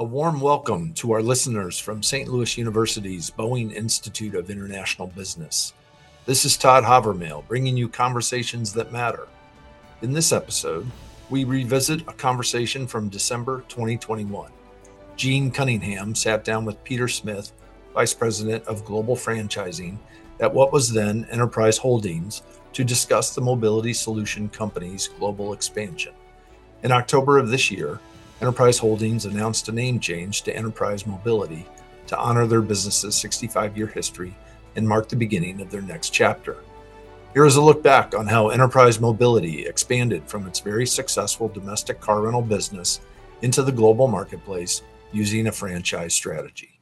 A warm welcome to our listeners from St. Louis University's Boeing Institute of International Business. This is Todd Havermail bringing you conversations that matter. In this episode, we revisit a conversation from December 2021. Gene Cunningham sat down with Peter Smith, Vice President of Global Franchising at what was then Enterprise Holdings, to discuss the Mobility Solution Company's global expansion. In October of this year, Enterprise Holdings announced a name change to Enterprise Mobility to honor their business's 65 year history and mark the beginning of their next chapter. Here is a look back on how Enterprise Mobility expanded from its very successful domestic car rental business into the global marketplace using a franchise strategy.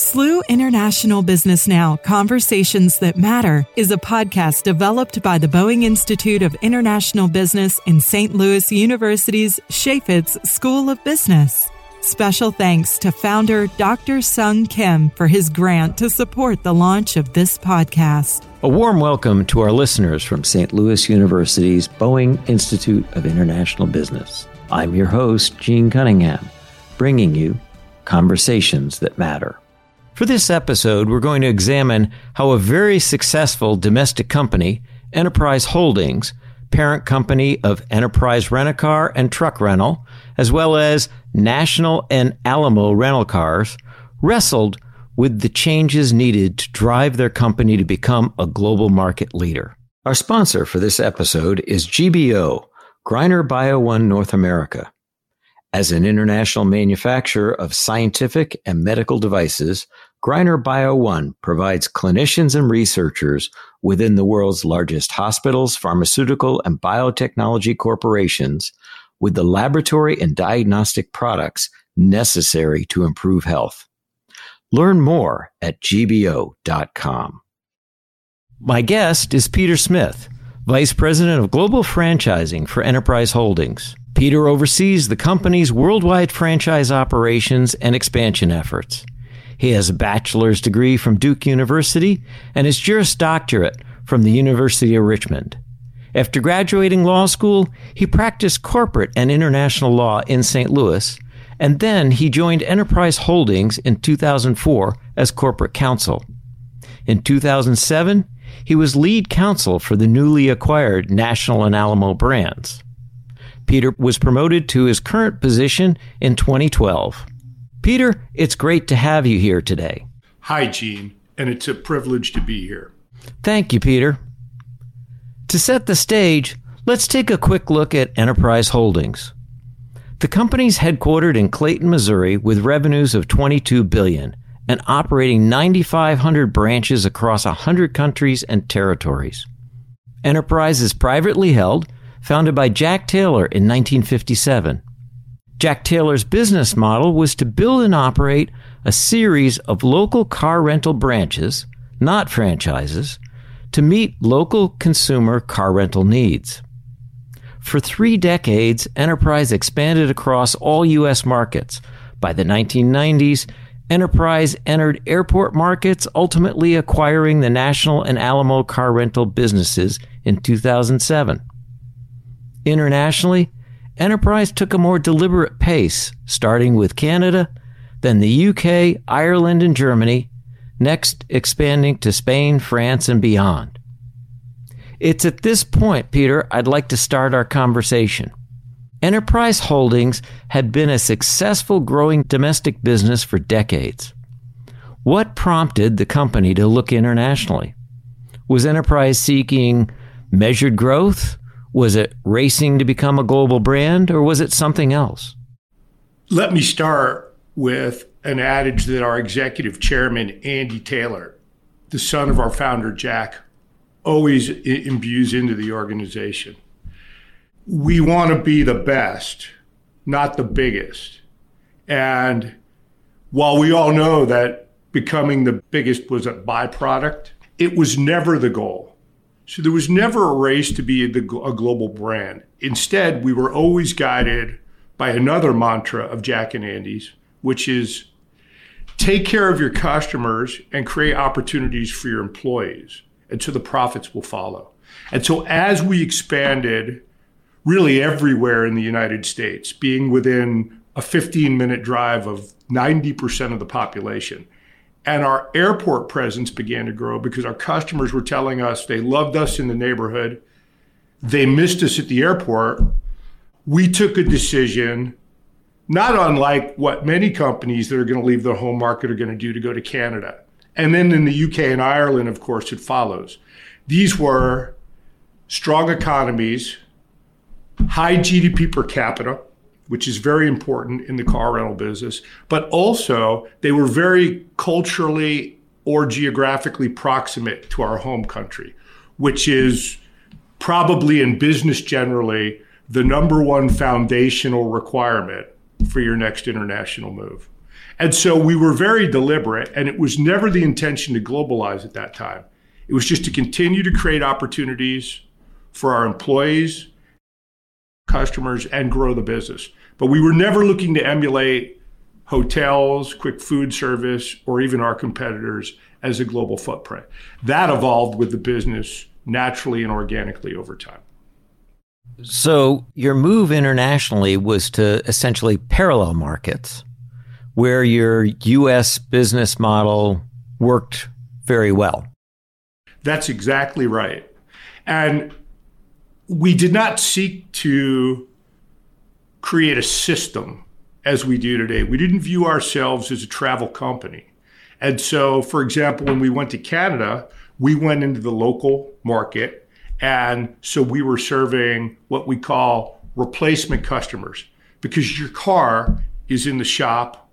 SLU International Business Now Conversations That Matter is a podcast developed by the Boeing Institute of International Business in St. Louis University's Chaifetz School of Business. Special thanks to founder Dr. Sung Kim for his grant to support the launch of this podcast. A warm welcome to our listeners from St. Louis University's Boeing Institute of International Business. I'm your host, Gene Cunningham, bringing you Conversations That Matter. For this episode, we're going to examine how a very successful domestic company, Enterprise Holdings, parent company of Enterprise Rent a Car and Truck Rental, as well as National and Alamo rental cars, wrestled with the changes needed to drive their company to become a global market leader. Our sponsor for this episode is GBO, Greiner Bio One North America. As an international manufacturer of scientific and medical devices, Greiner Bio One provides clinicians and researchers within the world's largest hospitals, pharmaceutical, and biotechnology corporations with the laboratory and diagnostic products necessary to improve health. Learn more at gbo.com. My guest is Peter Smith, Vice President of Global Franchising for Enterprise Holdings. Peter oversees the company's worldwide franchise operations and expansion efforts. He has a bachelor's degree from Duke University and his Juris Doctorate from the University of Richmond. After graduating law school, he practiced corporate and international law in St. Louis, and then he joined Enterprise Holdings in 2004 as corporate counsel. In 2007, he was lead counsel for the newly acquired National and Alamo brands. Peter was promoted to his current position in 2012. Peter, it's great to have you here today. Hi, Gene, and it's a privilege to be here. Thank you, Peter. To set the stage, let's take a quick look at Enterprise Holdings. The company's headquartered in Clayton, Missouri with revenues of 22 billion and operating 9500 branches across 100 countries and territories. Enterprise is privately held, founded by Jack Taylor in 1957. Jack Taylor's business model was to build and operate a series of local car rental branches, not franchises, to meet local consumer car rental needs. For three decades, Enterprise expanded across all U.S. markets. By the 1990s, Enterprise entered airport markets, ultimately acquiring the National and Alamo car rental businesses in 2007. Internationally, Enterprise took a more deliberate pace, starting with Canada, then the UK, Ireland, and Germany, next expanding to Spain, France, and beyond. It's at this point, Peter, I'd like to start our conversation. Enterprise Holdings had been a successful growing domestic business for decades. What prompted the company to look internationally? Was Enterprise seeking measured growth? Was it racing to become a global brand, or was it something else? Let me start with an adage that our executive chairman, Andy Taylor, the son of our founder, Jack, always imbues into the organization. We want to be the best, not the biggest. And while we all know that becoming the biggest was a byproduct, it was never the goal. So there was never a race to be a, a global brand. Instead, we were always guided by another mantra of Jack and Andy's, which is take care of your customers and create opportunities for your employees. And so the profits will follow. And so as we expanded really everywhere in the United States, being within a 15 minute drive of 90% of the population. And our airport presence began to grow because our customers were telling us they loved us in the neighborhood. They missed us at the airport. We took a decision, not unlike what many companies that are going to leave their home market are going to do to go to Canada. And then in the UK and Ireland, of course, it follows. These were strong economies, high GDP per capita, which is very important in the car rental business, but also they were very culturally or geographically proximate to our home country, which is probably in business generally the number one foundational requirement for your next international move. And so we were very deliberate, and it was never the intention to globalize at that time. It was just to continue to create opportunities for our employees, customers, and grow the business. But we were never looking to emulate hotels, quick food service, or even our competitors as a global footprint. That evolved with the business naturally and organically over time. So, your move internationally was to essentially parallel markets where your US business model worked very well. That's exactly right. And we did not seek to create a system as we do today. We didn't view ourselves as a travel company. And so, for example, when we went to Canada, we went into the local market. And so we were serving what we call replacement customers because your car is in the shop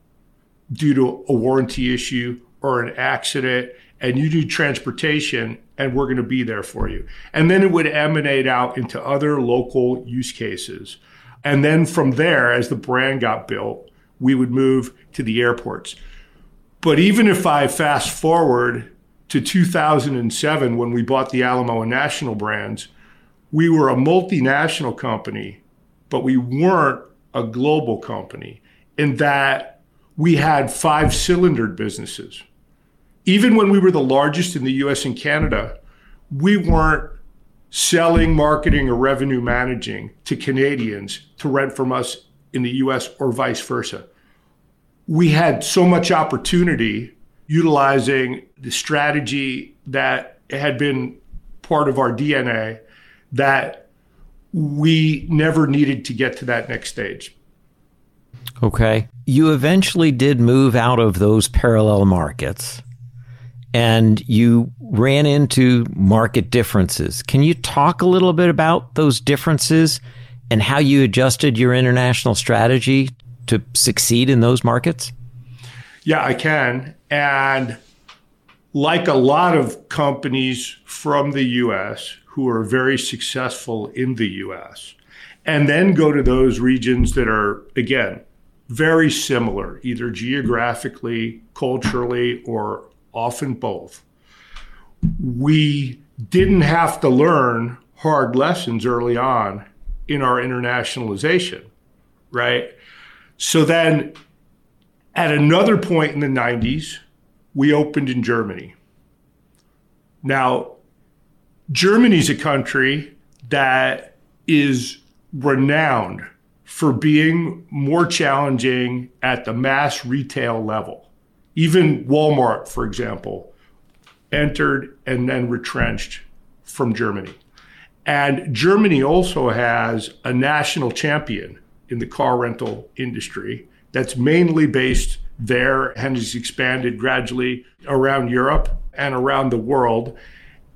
due to a warranty issue or an accident and you need transportation and we're going to be there for you. And then it would emanate out into other local use cases. And then from there, as the brand got built, we would move to the airports. But even if I fast forward to 2007, when we bought the Alamo and National brands, we were a multinational company, but we weren't a global company in that we had five cylindered businesses even when we were the largest in the US and Canada, we weren't selling, marketing, or revenue managing to Canadians to rent from us in the US or vice versa. We had so much opportunity utilizing the strategy that had been part of our DNA that we never needed to get to that next stage. Okay. You eventually did move out of those parallel markets and you ran into market differences. Can you talk a little bit about those differences and how you adjusted your international strategy to succeed in those markets? Yeah, I can. And like a lot of companies from the US who are very successful in the US, and then go to those regions that are, again, very similar, either geographically, culturally, or often both. We didn't have to learn hard lessons early on in our internationalization, right? So then at another point in the 90s, we opened in Germany. Now, Germany's a country that is renowned for being more challenging at the mass retail level. Even Walmart, for example, entered and then retrenched from Germany. And Germany also has a national champion in the car rental industry that's mainly based there and has expanded gradually around Europe and around the world.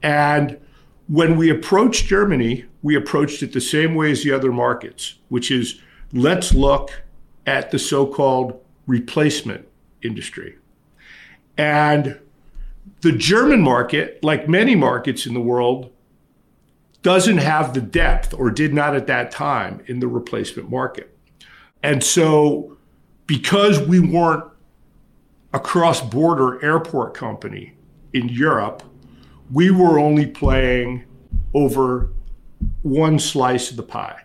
And when we approached Germany, we approached it the same way as the other markets, which is let's look at the so called replacement industry. And the German market, like many markets in the world, doesn't have the depth or did not at that time in the replacement market. And so, because we weren't a cross border airport company in Europe, we were only playing over one slice of the pie.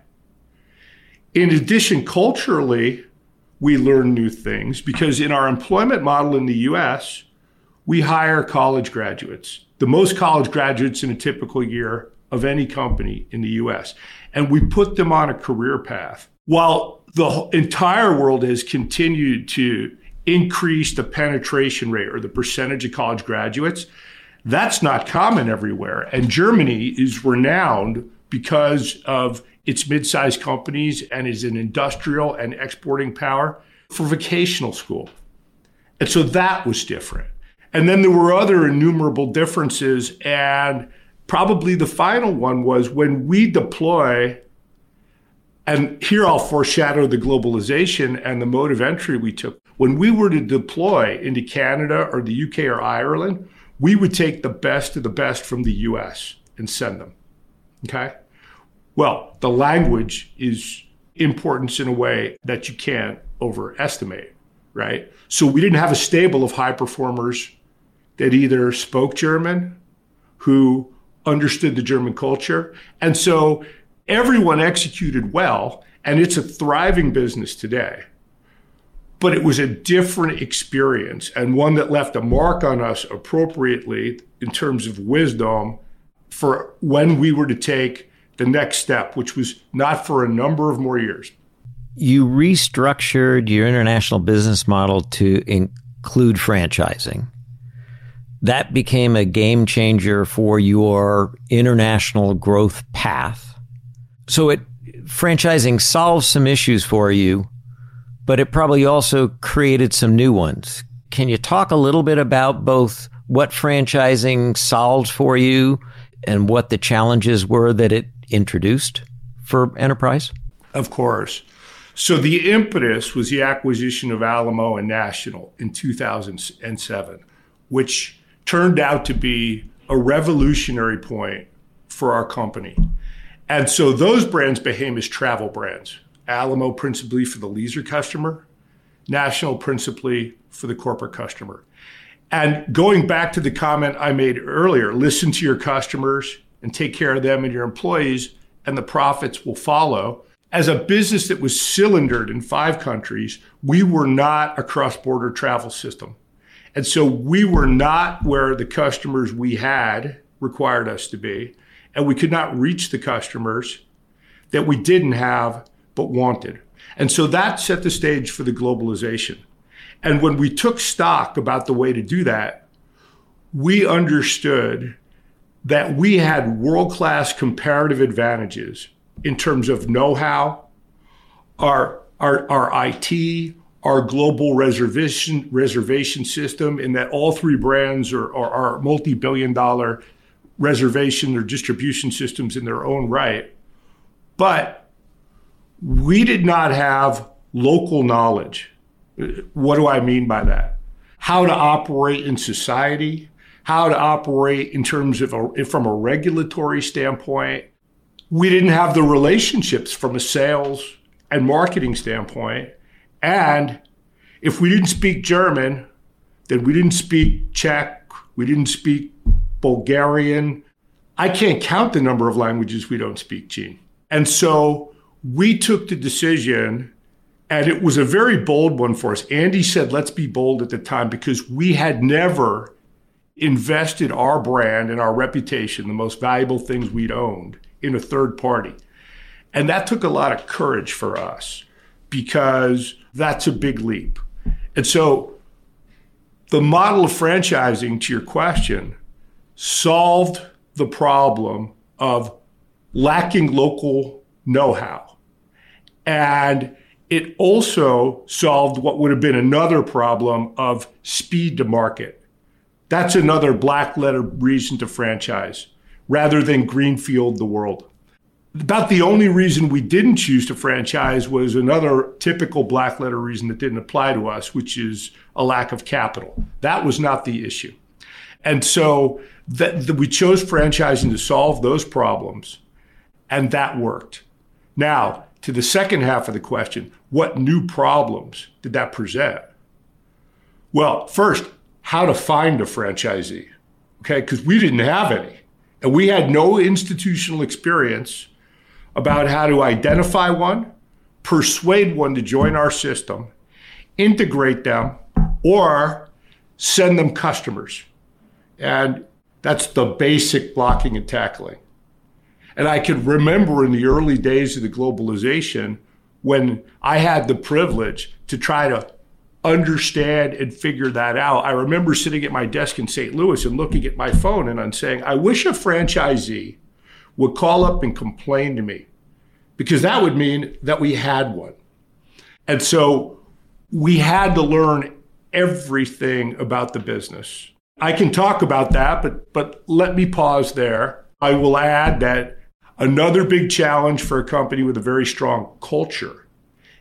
In addition, culturally, we learn new things because in our employment model in the US, we hire college graduates. The most college graduates in a typical year of any company in the US. And we put them on a career path. While the entire world has continued to increase the penetration rate or the percentage of college graduates, that's not common everywhere. And Germany is renowned because of its mid-sized companies and is an industrial and exporting power for vocational school. And so that was different. And then there were other innumerable differences. And probably the final one was when we deploy, and here I'll foreshadow the globalization and the mode of entry we took. When we were to deploy into Canada or the UK or Ireland, we would take the best of the best from the US and send them. Okay? Well, the language is importance in a way that you can't overestimate, right? So we didn't have a stable of high performers that either spoke German, who understood the German culture. And so everyone executed well, and it's a thriving business today. But it was a different experience and one that left a mark on us appropriately in terms of wisdom for when we were to take the next step, which was not for a number of more years. You restructured your international business model to include franchising. That became a game changer for your international growth path. So it franchising solves some issues for you, but it probably also created some new ones. Can you talk a little bit about both what franchising solved for you and what the challenges were that it introduced for enterprise? Of course. So the impetus was the acquisition of Alamo and National in 2007, which turned out to be a revolutionary point for our company. And so those brands became as travel brands. Alamo principally for the leisure customer, National principally for the corporate customer. And going back to the comment I made earlier, listen to your customers and take care of them and your employees, and the profits will follow. As a business that was cylindered in five countries, we were not a cross border travel system. And so we were not where the customers we had required us to be. And we could not reach the customers that we didn't have but wanted. And so that set the stage for the globalization. And when we took stock about the way to do that, we understood that we had world class comparative advantages in terms of know how, our, our, our IT, our global reservation, reservation system, and that all three brands are, are, are multi billion dollar reservation or distribution systems in their own right. But we did not have local knowledge. What do I mean by that? How to operate in society, how to operate in terms of a, from a regulatory standpoint. We didn't have the relationships from a sales and marketing standpoint. And if we didn't speak German, then we didn't speak Czech, we didn't speak Bulgarian. I can't count the number of languages we don't speak, Gene. And so we took the decision, and it was a very bold one for us. Andy said, let's be bold at the time because we had never invested our brand and our reputation, the most valuable things we'd owned, in a third party. And that took a lot of courage for us because that's a big leap. And so the model of franchising, to your question, solved the problem of lacking local know how. And it also solved what would have been another problem of speed to market. That's another black letter reason to franchise rather than greenfield the world. About the only reason we didn't choose to franchise was another typical black letter reason that didn't apply to us, which is a lack of capital. That was not the issue. And so that, that we chose franchising to solve those problems, and that worked. Now, to the second half of the question, what new problems did that present? Well, first, how to find a franchisee, okay? Because we didn't have any. And we had no institutional experience about how to identify one, persuade one to join our system, integrate them, or send them customers. And that's the basic blocking and tackling. And I can remember in the early days of the globalization when I had the privilege to try to understand and figure that out. I remember sitting at my desk in St. Louis and looking at my phone and I'm saying, I wish a franchisee would call up and complain to me because that would mean that we had one. And so we had to learn everything about the business. I can talk about that, but but let me pause there. I will add that another big challenge for a company with a very strong culture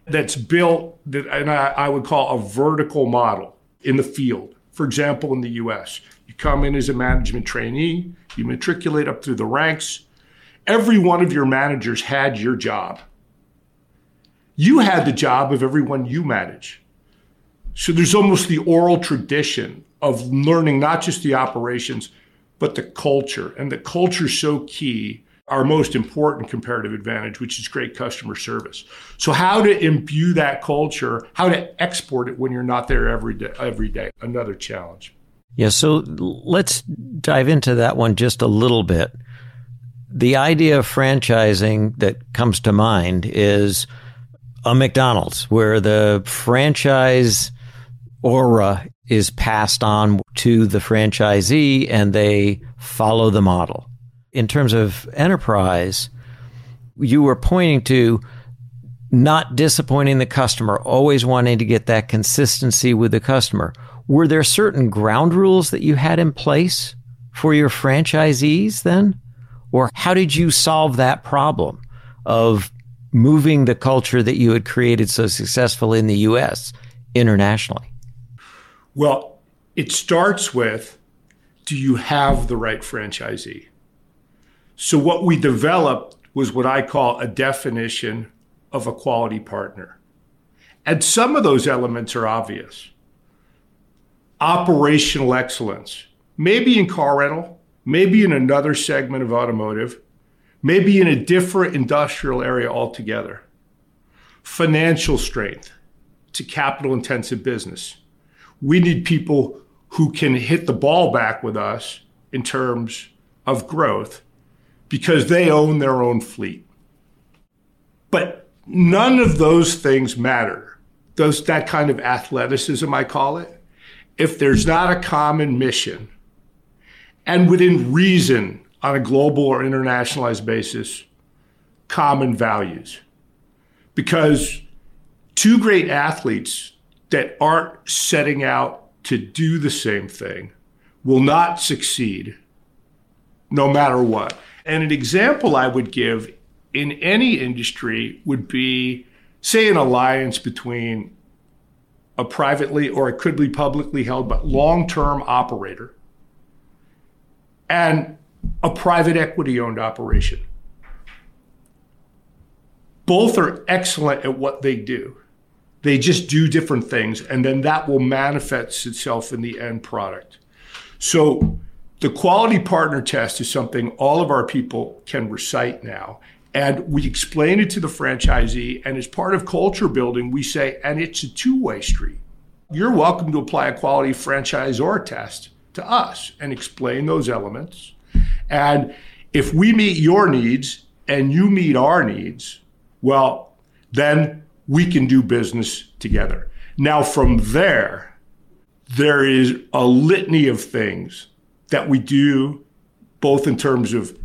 that's built that and I, I would call a vertical model in the field. For example, in the US, you come in as a management trainee, you matriculate up through the ranks. Every one of your managers had your job. You had the job of everyone you manage. So there's almost the oral tradition of learning not just the operations, but the culture. And the culture is so key, our most important comparative advantage, which is great customer service. So how to imbue that culture, how to export it when you're not there every day, every day, another challenge. Yeah, so let's dive into that one just a little bit. The idea of franchising that comes to mind is a McDonald's where the franchise aura is passed on to the franchisee and they follow the model. In terms of enterprise, you were pointing to not disappointing the customer, always wanting to get that consistency with the customer. Were there certain ground rules that you had in place for your franchisees then? Or how did you solve that problem of moving the culture that you had created so successful in the US internationally? Well, it starts with do you have the right franchisee? So, what we developed was what I call a definition of a quality partner. And some of those elements are obvious. Operational excellence, maybe in car rental, maybe in another segment of automotive, maybe in a different industrial area altogether. Financial strength to capital intensive business we need people who can hit the ball back with us in terms of growth because they own their own fleet. But none of those things matter. Those that kind of athleticism I call it. If there's not a common mission and within reason on a global or internationalized basis, common values. Because two great athletes that aren't setting out to do the same thing will not succeed no matter what. And an example I would give in any industry would be, say, an alliance between a privately or it could be publicly held but long term operator and a private equity owned operation. Both are excellent at what they do. They just do different things, and then that will manifest itself in the end product. So, the quality partner test is something all of our people can recite now. And we explain it to the franchisee. And as part of culture building, we say, and it's a two way street. You're welcome to apply a quality franchisor test to us and explain those elements. And if we meet your needs and you meet our needs, well, then we can do business together. Now, from there, there is a litany of things that we do, both in terms of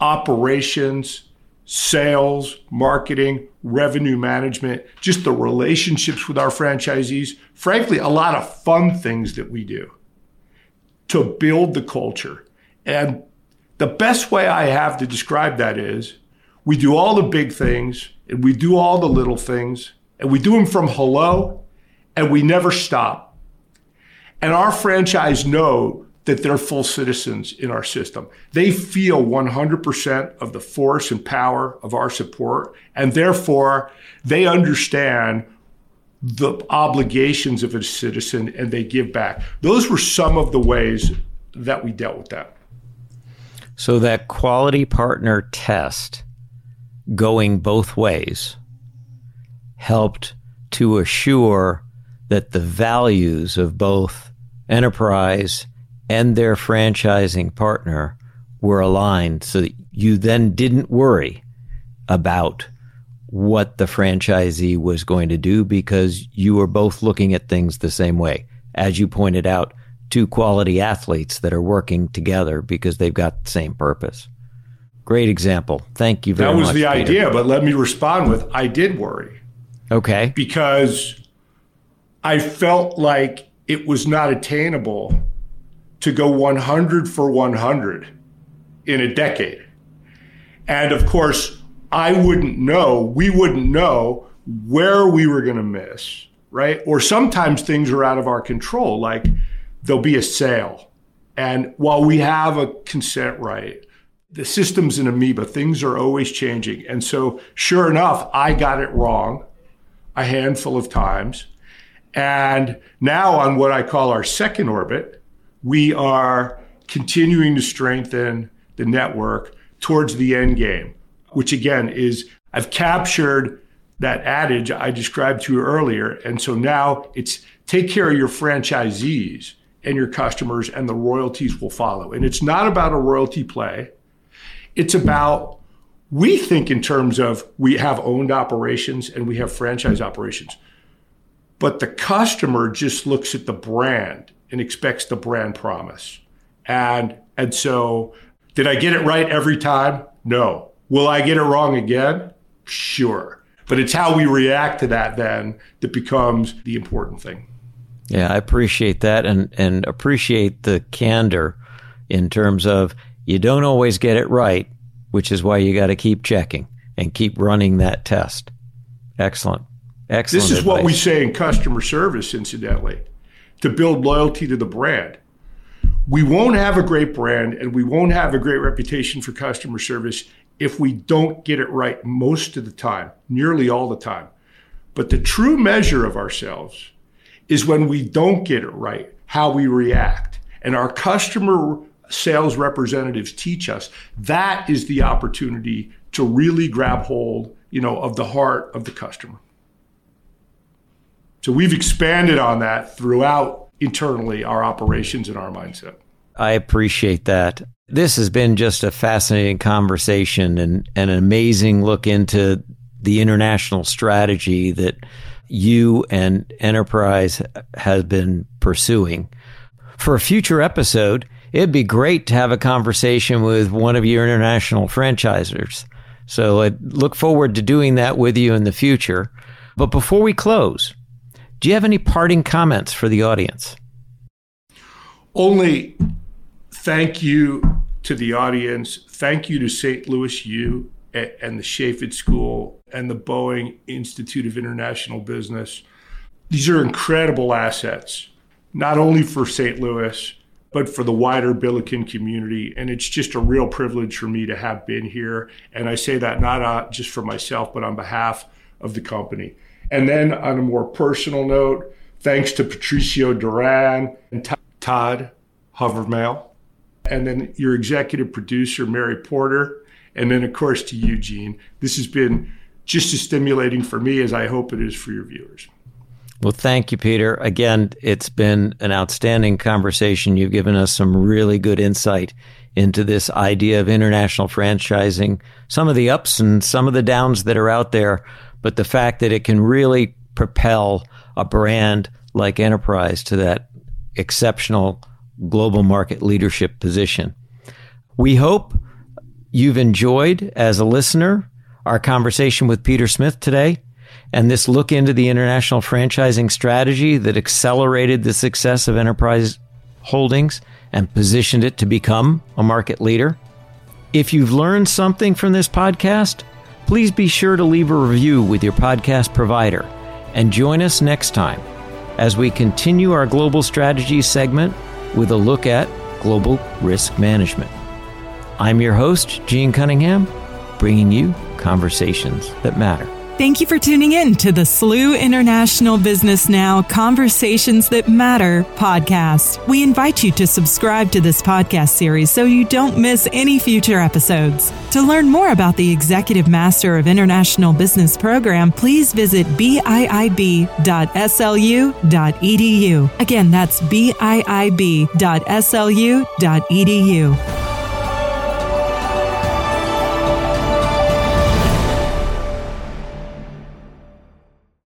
operations, sales, marketing, revenue management, just the relationships with our franchisees. Frankly, a lot of fun things that we do to build the culture. And the best way I have to describe that is we do all the big things and we do all the little things and we do them from hello and we never stop. And our franchise know that they're full citizens in our system. They feel 100% of the force and power of our support, and therefore they understand the obligations of a citizen and they give back. Those were some of the ways that we dealt with that. So, that quality partner test going both ways helped to assure that the values of both enterprise and their franchising partner were aligned so that you then didn't worry about what the franchisee was going to do because you were both looking at things the same way. As you pointed out, two quality athletes that are working together because they've got the same purpose. Great example. Thank you very much. That was the Peter. idea, but let me respond with I did worry. Okay. Because I felt like it was not attainable to go 100 for 100 in a decade. And of course, I wouldn't know, we wouldn't know where we were going to miss, right? Or sometimes things are out of our control, like there'll be a sale. And while we have a consent right, the system's an amoeba, things are always changing. And so, sure enough, I got it wrong a handful of times. And now, on what I call our second orbit, we are continuing to strengthen the network towards the end game, which again is I've captured that adage I described to you earlier. And so now it's take care of your franchisees and your customers, and the royalties will follow. And it's not about a royalty play, it's about we think in terms of we have owned operations and we have franchise operations. But the customer just looks at the brand and expects the brand promise. And and so did I get it right every time? No. Will I get it wrong again? Sure. But it's how we react to that then that becomes the important thing. Yeah, I appreciate that and, and appreciate the candor in terms of you don't always get it right, which is why you got to keep checking and keep running that test. Excellent. Excellent. This is advice. what we say in customer service, incidentally, to build loyalty to the brand. We won't have a great brand and we won't have a great reputation for customer service if we don't get it right most of the time, nearly all the time. But the true measure of ourselves is when we don't get it right, how we react. And our customer sales representatives teach us that is the opportunity to really grab hold, you know, of the heart of the customer. So we've expanded on that throughout internally our operations and our mindset. I appreciate that. This has been just a fascinating conversation and, and an amazing look into the international strategy that you and Enterprise has been pursuing. For a future episode, it'd be great to have a conversation with one of your international franchisers. So I look forward to doing that with you in the future. But before we close, do you have any parting comments for the audience? Only thank you to the audience. Thank you to St. Louis U and the Chaifetz School and the Boeing Institute of International Business. These are incredible assets, not only for St. Louis, but for the wider Billiken community. And it's just a real privilege for me to have been here. And I say that not uh, just for myself, but on behalf of the company. And then on a more personal note, thanks to Patricio Duran and Todd Hovermail, and then your executive producer, Mary Porter, and then, of course, to Eugene. This has been just as stimulating for me as I hope it is for your viewers. Well, thank you, Peter. Again, it's been an outstanding conversation. You've given us some really good insight into this idea of international franchising, some of the ups and some of the downs that are out there, but the fact that it can really propel a brand like Enterprise to that exceptional global market leadership position. We hope you've enjoyed, as a listener, our conversation with Peter Smith today and this look into the international franchising strategy that accelerated the success of Enterprise Holdings and positioned it to become a market leader. If you've learned something from this podcast, please be sure to leave a review with your podcast provider and join us next time as we continue our global strategy segment with a look at global risk management. I'm your host, Gene Cunningham, bringing you conversations that matter. Thank you for tuning in to the SLU International Business Now Conversations That Matter podcast. We invite you to subscribe to this podcast series so you don't miss any future episodes. To learn more about the Executive Master of International Business program, please visit biib.slu.edu. Again, that's biib.slu.edu.